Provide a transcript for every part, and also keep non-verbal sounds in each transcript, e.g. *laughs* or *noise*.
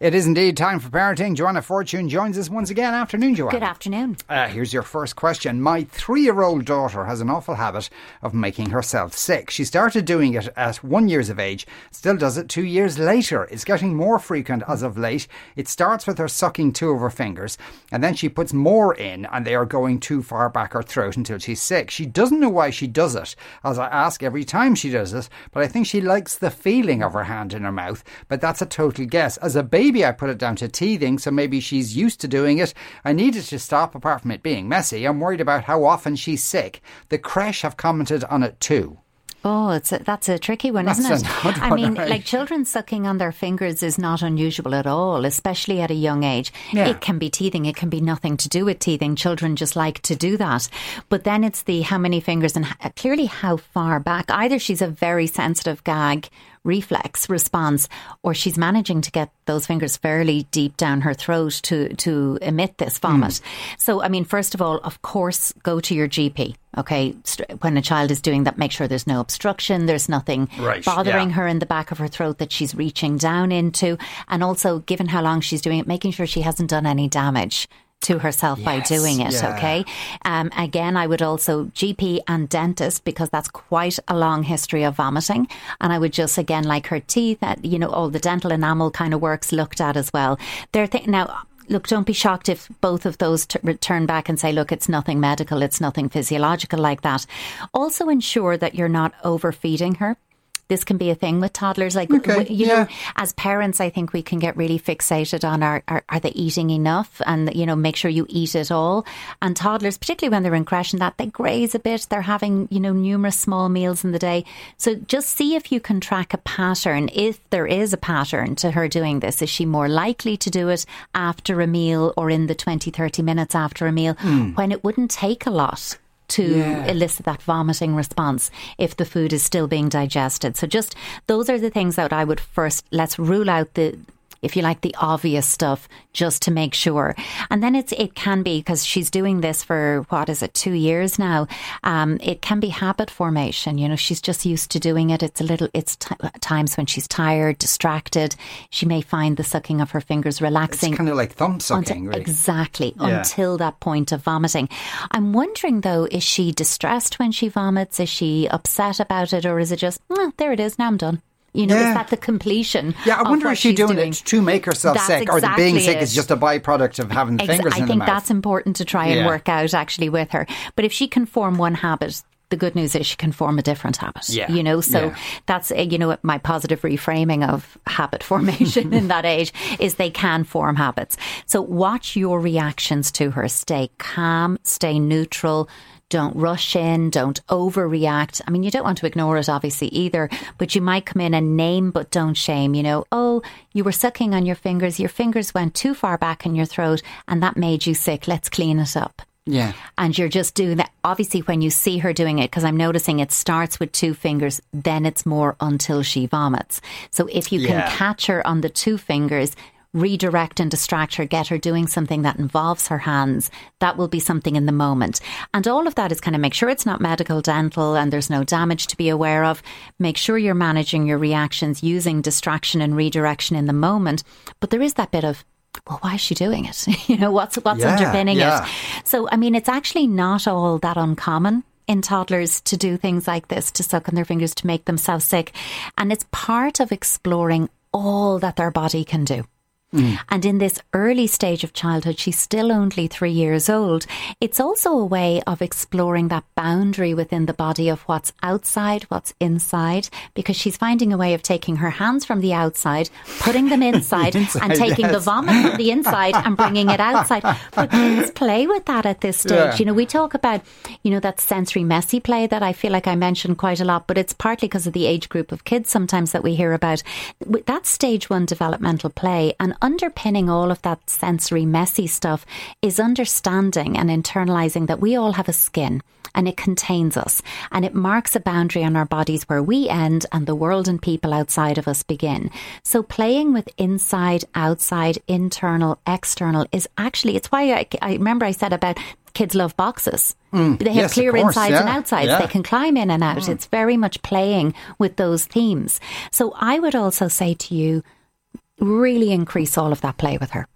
It is indeed time for parenting. Joanna Fortune joins us once again. Afternoon, Joanna. Good afternoon. Uh, here's your first question. My three year old daughter has an awful habit of making herself sick. She started doing it at one years of age, still does it two years later. It's getting more frequent as of late. It starts with her sucking two of her fingers, and then she puts more in, and they are going too far back her throat until she's sick. She doesn't know why she does it, as I ask every time she does it, but I think she likes the feeling of her hand in her mouth, but that's a total guess. As a baby, I put it down to teething, so maybe she's used to doing it. I needed to stop, apart from it being messy. I'm worried about how often she's sick. The creche have commented on it too. Oh, it's a, that's a tricky one, That's isn't it? I mean, right? like children sucking on their fingers is not unusual at all, especially at a young age. Yeah. It can be teething, it can be nothing to do with teething. Children just like to do that. But then it's the how many fingers and clearly how far back. Either she's a very sensitive gag reflex response or she's managing to get those fingers fairly deep down her throat to to emit this mm. vomit. So I mean first of all of course go to your GP okay when a child is doing that make sure there's no obstruction there's nothing Right, bothering yeah. her in the back of her throat that she's reaching down into and also given how long she's doing it making sure she hasn't done any damage to herself by doing it yeah. okay um, again I would also GP and dentist because that's quite a long history of vomiting and I would just again like her teeth that you know all the dental enamel kind of works looked at as well they're th- now Look, don't be shocked if both of those t- return back and say, look, it's nothing medical, it's nothing physiological like that. Also, ensure that you're not overfeeding her. This can be a thing with toddlers. Like, Okay, you yeah. know, as parents, I think we can get really fixated on our, are, are they eating enough? And, you know, make sure you eat it all. And toddlers, particularly when they're in creche and that, they graze a bit. They're having, you know, numerous small meals in the day. So just see if you can track a pattern. If there is a pattern to her doing this, is she more likely to do it after a meal or in the 20, 30 minutes after a meal hmm. when it wouldn't take a lot? To Yeah. elicit that vomiting response if the food is still being digested. So just those are the things that I would first let's rule out the if you like the obvious stuff just to make sure. And then it's it can be because she's doing this for what is it 2 years now. Um it can be habit formation, you know, she's just used to doing it. It's a little it's t- times when she's tired, distracted, she may find the sucking of her fingers It's relaxing. kind of like thumb Until- sucking, really. Exactly, Yeah. until that point of vomiting. I'm wondering though, is she distressed when she vomits? Is she upset about it? Or is it just, "Mm, there it is, now I'm done? You know, Yeah. is that the completion? Yeah, I wonder if she's doing, doing? it to make herself That's sick, or the being sick it. is just a byproduct of having Ex- fingers I in the think mouth. that's important to try and Yeah. work out actually with her. But if she can form one habit, the good news is she can form a different habit. Yeah. You know, so Yeah. that's, uh, you know, my positive reframing of habit *laughs* formation in that age is they can form habits. So watch your reactions to her. Stay calm, stay neutral. Don't rush in, don't overreact. I mean, you don't want to ignore it, obviously, either, but you might come in and name but don't shame. You know, oh, you were sucking on your fingers, your fingers went too far back in your throat, and that made you sick. Let's clean it up yeah. and you're just doing that. Obviously, when you see her doing it, because I'm noticing it starts with two fingers, then it's more until she vomits. So if you Yeah. can catch her on the two fingers, redirect and distract her, get her doing something that involves her hands, that will be something in the moment. And all of that is kind of make sure it's not medical, dental, and there's no damage to be aware of. Make sure you're managing your reactions using distraction and redirection in the moment. But there is that bit of, well, why is she doing it? *laughs* you know, what's what's Yeah, underpinning yeah. it? So, I mean, it's actually not all that uncommon in toddlers to do things like this, to suck on their fingers to make themselves sick. And it's part of exploring all that their body can do. Mm. And in this early stage of childhood, she's still only three years old. It's also a way of exploring that boundary within the body of what's outside, what's inside, because she's finding a way of taking her hands from the outside, putting them *laughs* inside, and Inside, taking the vomit from the inside and bringing it outside. But kids play with that at this stage. Yeah. You know, we talk about, you know, that sensory messy play that I feel like I mentioned quite a lot, but it's partly because of the age group of kids sometimes that we hear about. That's stage one developmental play. And underpinning all of that sensory messy stuff is understanding and internalizing that we all have a skin and it contains us and it marks a boundary on our bodies where we end and the world and people outside of us begin. So playing with inside, outside, internal, external is actually, it's why I, I remember I said about kids love boxes. Mm, they have yes, clear course, insides yeah, and outsides. yeah. They can climb in and out. Mm. It's very much playing with those themes. So I would also say to you, really increase all of that play with her.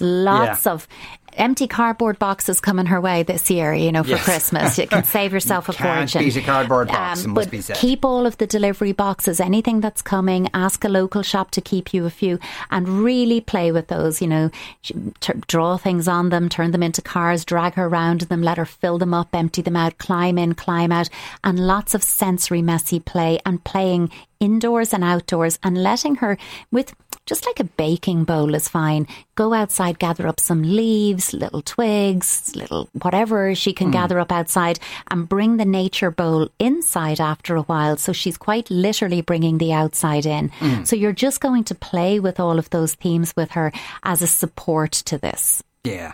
Lots Yeah. of empty cardboard boxes coming her way this year, you know, for Yes. Christmas. You can save *laughs* yourself a Can't fortune. Um, beat a cardboard box, it must but be said. keep all of the delivery boxes, anything that's coming, ask a local shop to keep you a few and really play with those, you know, t- draw things on them, turn them into cars, drag her around them, let her fill them up, empty them out, climb in, climb out, and lots of sensory messy play and playing indoors and outdoors and letting her with just like a baking bowl is fine. Go outside, gather up some leaves, little twigs, little whatever she can hmm. gather up outside and bring the nature bowl inside after a while. So she's quite literally bringing the outside in. Hmm. So you're just going to play with all of those themes with her as a support to this. Yeah.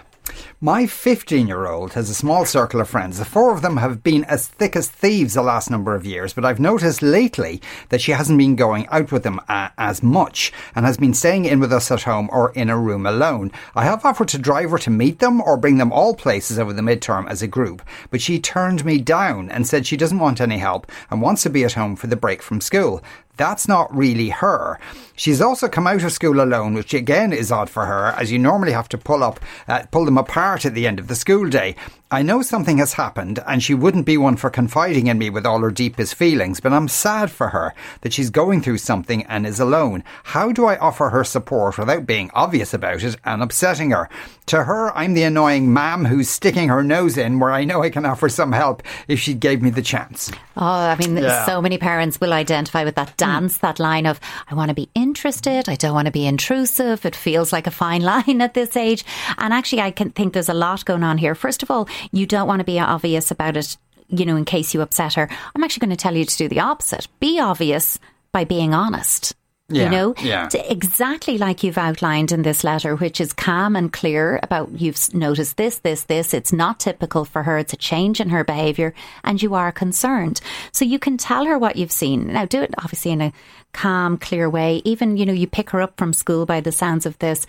My 15 year old has a small circle of friends. The four of them have been as thick as thieves the last number of years, but I've noticed lately that she hasn't been going out with them uh, as much and has been staying in with us at home or in a room alone. I have offered to drive her to meet them or bring them all places over the midterm as a group, but she turned me down and said she doesn't want any help and wants to be at home for the break from school. That's not really her. She's also come out of school alone, which again is odd for her, as you normally have to pull up, uh, pull them apart at the end of the school day. I know something has happened, and she wouldn't be one for confiding in me with all her deepest feelings, but I'm sad for her that she's going through something and is alone. How do I offer her support without being obvious about it and upsetting her? To her, I'm the annoying mam who's sticking her nose in where I know I can offer some help if she gave me the chance. Oh, I mean, Yeah. so many parents will identify with that hmm. dance, that line of, I want to be interested, I don't want to be intrusive. It feels like a fine *laughs* line at this age. And actually, I can think there's a lot going on here. First of all, you don't want to be obvious about it, you know, in case you upset her. I'm actually going to tell you to do the opposite. Be obvious by being honest. Yeah, you know, yeah. Exactly like you've outlined in this letter, which is calm and clear about you've noticed this, this, this. It's not typical for her. It's a change in her behaviour, and you are concerned. So you can tell her what you've seen. Now, do it obviously in a calm, clear way. Even you know, you pick her up from school by the sounds of this.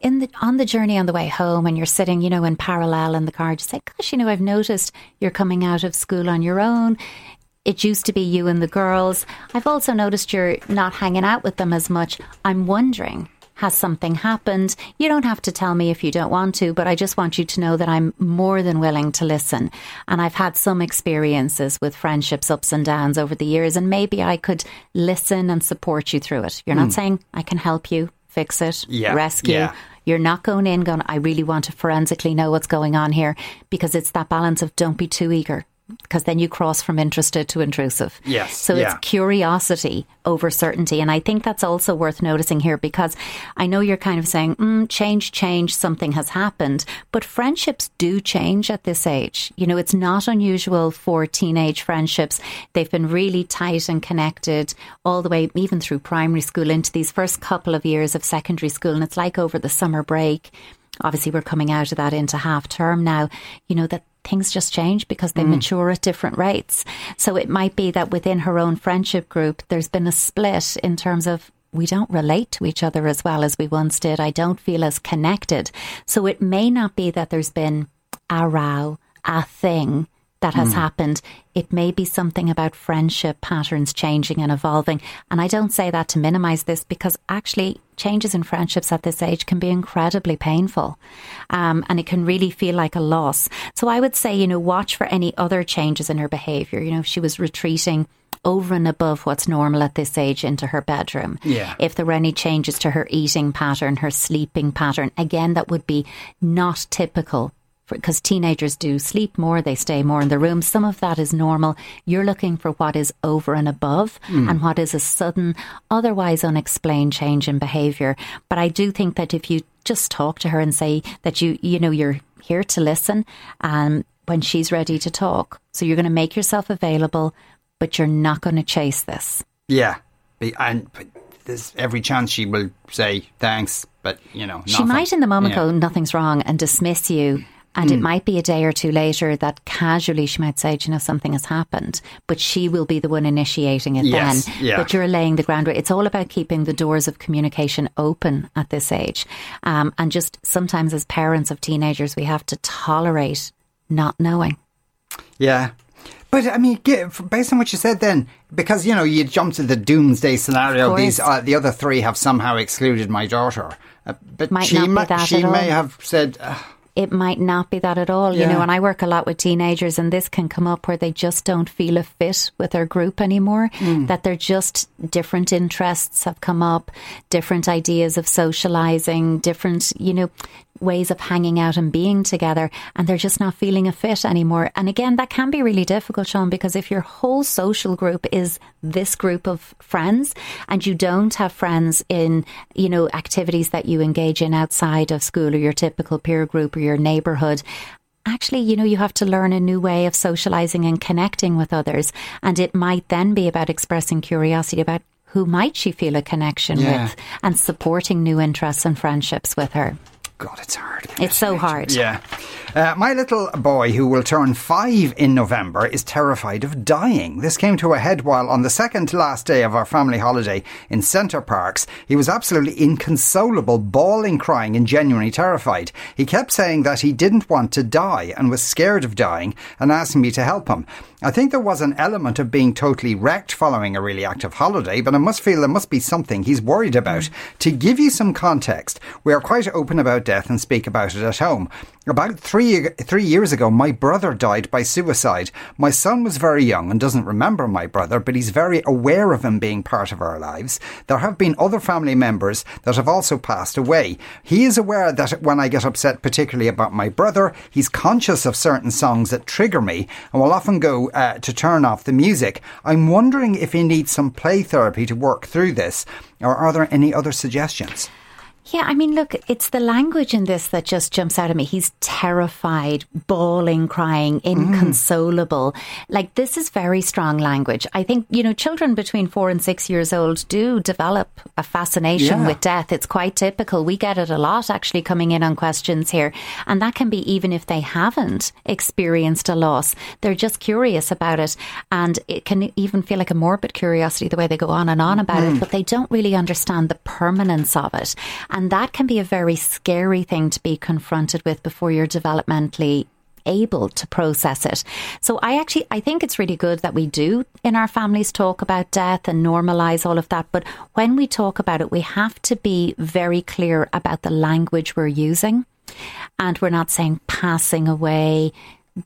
In the on the journey on the way home, when you're sitting, you know, in parallel in the car, just say, "Gosh, you know, I've noticed you're coming out of school on your own." It used to be you and the girls. I've also noticed you're not hanging out with them as much. I'm wondering, has something happened? You don't have to tell me if you don't want to, but I just want you to know that I'm more than willing to listen. And I've had some experiences with friendships, ups and downs over the years, and maybe I could listen and support you through it. You're not hmm. saying I can help you fix it, Yeah, rescue. yeah. You're not going in going, I really want to forensically know what's going on here because it's that balance of don't be too eager because then you cross from interested to intrusive. Yes, So yeah. it's curiosity over certainty. And I think that's also worth noticing here because I know you're kind of saying, mm, change, change, something has happened. But friendships do change at this age. You know, it's not unusual for teenage friendships. They've been really tight and connected all the way, even through primary school, into these first couple of years of secondary school. And it's like over the summer break. Obviously, we're coming out of that into half term now. You know, that things just change because they mm. mature at different rates. So it might be that within her own friendship group, there's been a split in terms of we don't relate to each other as well as we once did. I don't feel as connected. So it may not be that there's been a row, a thing that has mm. happened. It may be something about friendship patterns changing and evolving. And I don't say that to minimize this because actually changes in friendships at this age can be incredibly painful. Um, and it can really feel like a loss. So I would say, you know, watch for any other changes in her behavior. You know, if she was retreating over and above what's normal at this age into her bedroom. Yeah. If there were any changes to her eating pattern, her sleeping pattern, again, that would be not typical because teenagers do sleep more, they stay more in the room. Some of that is normal. You're looking for what is over and above and what is a sudden, otherwise unexplained change in behaviour. But I do think that if you just talk to her and say that you, you know, you're here to listen, um, when she's ready to talk, so you're going to make yourself available, but you're not going to chase this. Yeah, and there's every chance she will say thanks, but you know, She might in the moment Yeah. go, nothing's wrong, and dismiss you. And Hmm. it might be a day or two later that casually she might say, "Do you know, something has happened, but she will be the one initiating it Yes, then. yeah. But you're laying the groundwork. It's all about keeping the doors of communication open at this age. Um, and just sometimes as parents of teenagers, we have to tolerate not knowing. Yeah. But I mean, based on what you said, then because you know you jump to the doomsday scenario, these uh, the other three have somehow excluded my daughter. Uh, but Might she ma- she may all. have said, uh, it might not be that at all. You know, and I work a lot with teenagers, and this can come up where they just don't feel a fit with their group anymore. Mm. That they're just different interests have come up, different ideas of socializing, different, you know, ways of hanging out and being together, and they're just not feeling a fit anymore. And again, that can be really difficult, Sean, because if your whole social group is this group of friends and you don't have friends in, you know, activities that you engage in outside of school or your typical peer group or your neighborhood, actually, you know, you have to learn a new way of socializing and connecting with others. And it might then be about expressing curiosity about who might she feel a connection Yeah. with and supporting new interests and friendships with her. God, it's hard. It's so hard. Yeah. Uh, my little boy, who will turn five in November, is terrified of dying. This came to a head while on the second to last day of our family holiday in Center Parcs, he was absolutely inconsolable, bawling, crying, and genuinely terrified. He kept saying that he didn't want to die and was scared of dying and asking me to help him. I think there was an element of being totally wrecked following a really active holiday, but I must feel there must be something he's worried about. To give you some context, we are quite open about death and speak about it at home. About three three years ago, my brother died by suicide. My son was very young and doesn't remember my brother, but he's very aware of him being part of our lives. There have been other family members that have also passed away. He is aware that when I get upset, particularly about my brother, he's conscious of certain songs that trigger me and will often go uh, to turn off the music. I'm wondering if he needs some play therapy to work through this, or are there any other suggestions? Yeah, I mean, look, it's the language in this that just jumps out at me. He's terrified, bawling, crying, mm. inconsolable. Like, this is very strong language. I think, you know, children between four and six years old do develop a fascination Yeah. with death. It's quite typical. We get it a lot actually coming in on questions here. And that can be even if they haven't experienced a loss, they're just curious about it. And it can even feel like a morbid curiosity the way they go on and on about it, mm-hmm. but they don't really understand the permanence of it. And that can be a very scary thing to be confronted with before you're developmentally able to process it. So I actually I think it's really good that we do in our families talk about death and normalize all of that, but when we talk about it we have to be very clear about the language we're using. And we're not saying passing away,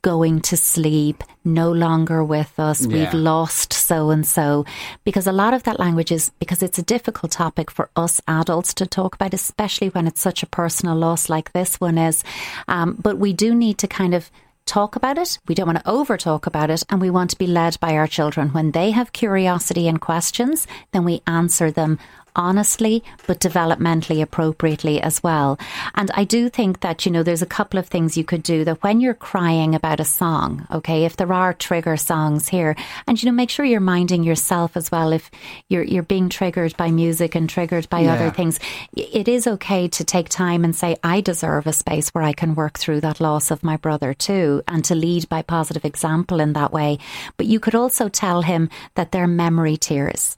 going to sleep, no longer with us, we've lost so and so. Because a lot of that language is because it's a difficult topic for us adults to talk about, especially when it's such a personal loss like this one is. Um, but we do need to kind of talk about it. We don't want to over talk about it. And we want to be led by our children. When they have curiosity and questions, then we answer them honestly, but developmentally appropriately as well. And I do think that, you know, there's a couple of things you could do that when you're crying about a song, okay, if there are trigger songs here, and, you know, make sure you're minding yourself as well. If you're, you're being triggered by music and triggered by Yeah. other things, it is okay to take time and say, I deserve a space where I can work through that loss of my brother too, and to lead by positive example in that way. But you could also tell him that they're memory tears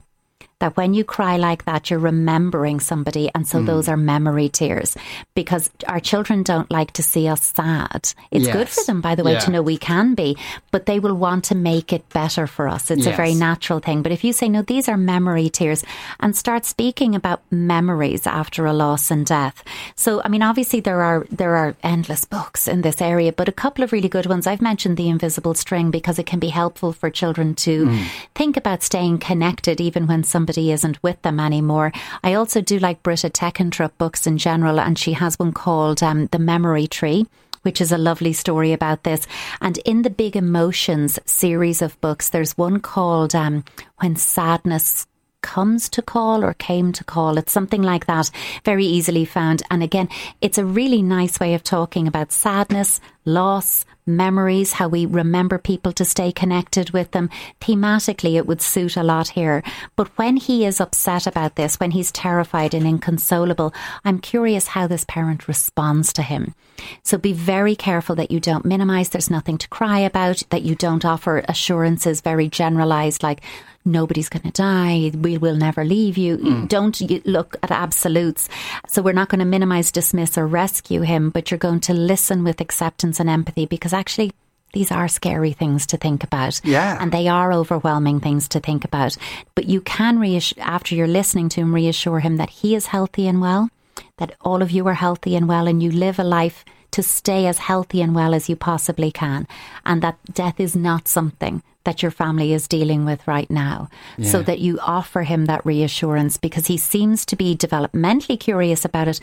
that when you cry like that, you're remembering somebody. And so hmm. those are memory tears because our children don't like to see us sad. It's good for them, by the way, Yeah. to know we can be, but they will want to make it better for us. It's a very natural thing. But if you say, no, these are memory tears and start speaking about memories after a loss and death. So, I mean, obviously there are, there are endless books in this area, but a couple of really good ones. I've mentioned The Invisible String because it can be helpful for children to hmm. think about staying connected even when somebody isn't with them anymore. I also do like Britta Teckentrup books in general, and she has one called um, The Memory Tree which is a lovely story about this. And in the Big Emotions series of books, there's one called um, When Sadness comes to call or came to call. It's something like that, very easily found. And again, it's a really nice way of talking about sadness, loss, memories, how we remember people to stay connected with them. Thematically, it would suit a lot here. But when he is upset about this, when he's terrified and inconsolable, I'm curious how this parent responds to him. So be very careful that you don't minimize. There's nothing to cry about, that you don't offer assurances very generalized, like, nobody's going to die, we will never leave you. Mm. Don't look at absolutes. So we're not going to minimize, dismiss, or rescue him, but you're going to listen with acceptance and empathy because actually, these are scary things to think about. Yeah. And they are overwhelming things to think about. But you can, reassure, after you're listening to him, reassure him that he is healthy and well, that all of you are healthy and well, and you live a life to stay as healthy and well as you possibly can. And that death is not something that your family is dealing with right now. Yeah. So that you offer him that reassurance because he seems to be developmentally curious about it,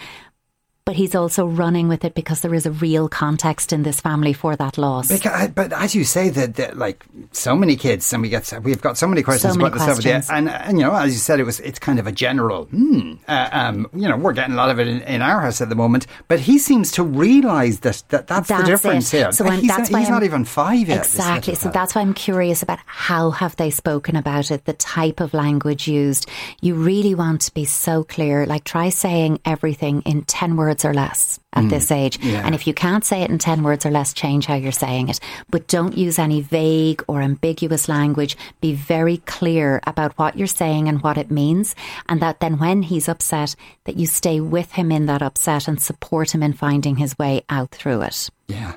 but he's also running with it because there is a real context in this family for that loss. Because, but as you say, that, that like so many kids, and we get we've got so many questions so many about questions. this over there, and, and you know, as you said, it was it's kind of a general. Hmm, uh, um, you know, we're getting a lot of it in, in, our house at the moment, but he seems to realise that, that that's, that's the difference it. here. So he's, that's not, he's not even five yet. Exactly. So that's why I'm curious about how have they spoken about it, the type of language used. You really want to be so clear. Like try saying everything in ten words or less at mm. this age. Yeah. And if you can't say it in 10 words or less, change how you're saying it. But don't use any vague or ambiguous language. Be very clear about what you're saying and what it means. And that then when he's upset, that you stay with him in that upset and support him in finding his way out through it. Yeah.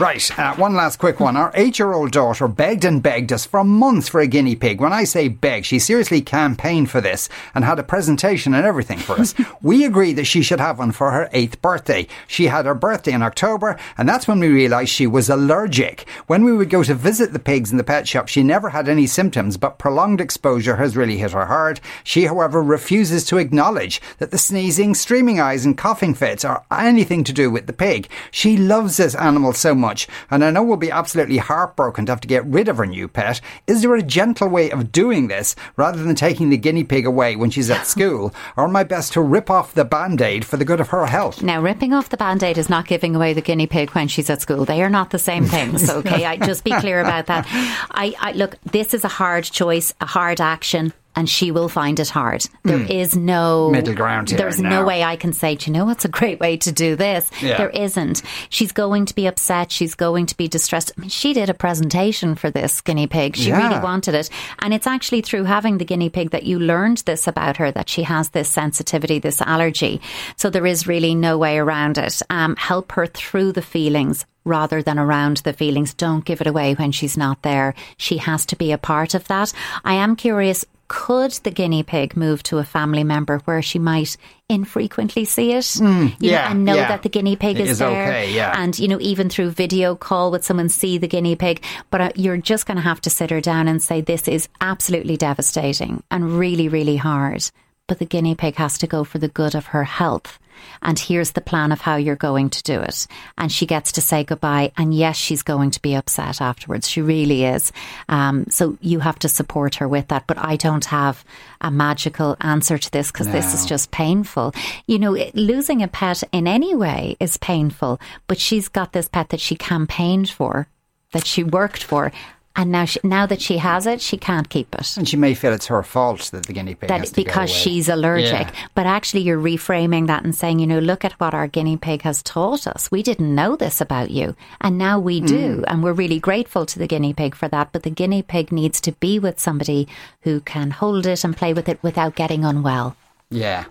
Right, uh, one last quick one. Our eight year old daughter begged and begged us for months for a guinea pig. When I say beg, she seriously campaigned for this and had a presentation and everything for us. *laughs* we agreed that she should have one for her eighth birthday. She had her birthday in October, and that's when we realised she was allergic. When we would go to visit the pigs in the pet shop, she never had any symptoms, but prolonged exposure has really hit her hard. She, however, refuses to acknowledge that the sneezing, streaming eyes, and coughing fits are anything to do with the pig. She loves this animal so much much, and I know we'll be absolutely heartbroken to have to get rid of her new pet. Is there a gentle way of doing this rather than taking the guinea pig away when she's at *laughs* school? Or am I best to rip off the band aid for the good of her health? Now, ripping off the band aid is not giving away the guinea pig when she's at school. They are not the same things, okay? I just be clear about that. *laughs* I, I look, this is a hard choice, a hard action and she will find it hard. There mm. is no middle ground here. There's no way I can say, do you know what's a great way to do this? Yeah. There isn't. She's going to be upset. She's going to be distressed. I mean, she did a presentation for this guinea pig. She yeah. really wanted it. And it's actually through having the guinea pig that you learned this about her, that she has this sensitivity, this allergy. So there is really no way around it. Um, help her through the feelings rather than around the feelings. Don't give it away when she's not there. She has to be a part of that. I am curious could the guinea pig move to a family member where she might infrequently see it mm, yeah, know, and know yeah. that the guinea pig is, is, there okay, yeah. and you know even through video call with someone see the guinea pig but uh, you're just going to have to sit her down and say this is absolutely devastating and really really hard but the guinea pig has to go for the good of her health and here's the plan of how you're going to do it. And she gets to say goodbye. And yes, she's going to be upset afterwards. She really is. Um, so you have to support her with that. But I don't have a magical answer to this because no. this is just painful. You know, losing a pet in any way is painful, but she's got this pet that she campaigned for, that she worked for and now, she, now that she has it, she can't keep it. And she may feel it's her fault that the guinea pig that because she's allergic. Yeah. But actually, you're reframing that and saying, you know, look at what our guinea pig has taught us. We didn't know this about you, and now we do, mm. and we're really grateful to the guinea pig for that. But the guinea pig needs to be with somebody who can hold it and play with it without getting unwell. Yeah.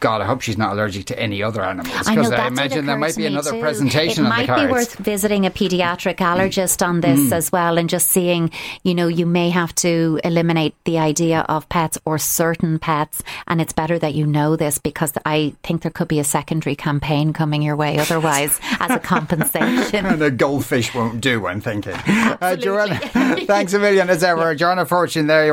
God, I hope she's not allergic to any other animals because I, I, imagine there might be another too. presentation. It might be worth visiting a pediatric allergist on this mm. as well, and just seeing. You know, you may have to eliminate the idea of pets or certain pets, and it's better that you know this because I think there could be a secondary campaign coming your way otherwise *laughs* as a compensation. and a goldfish won't do. I'm thinking. Uh, Joanna, *laughs* thanks a million as ever. *laughs* Yeah. Joanna Fortune there.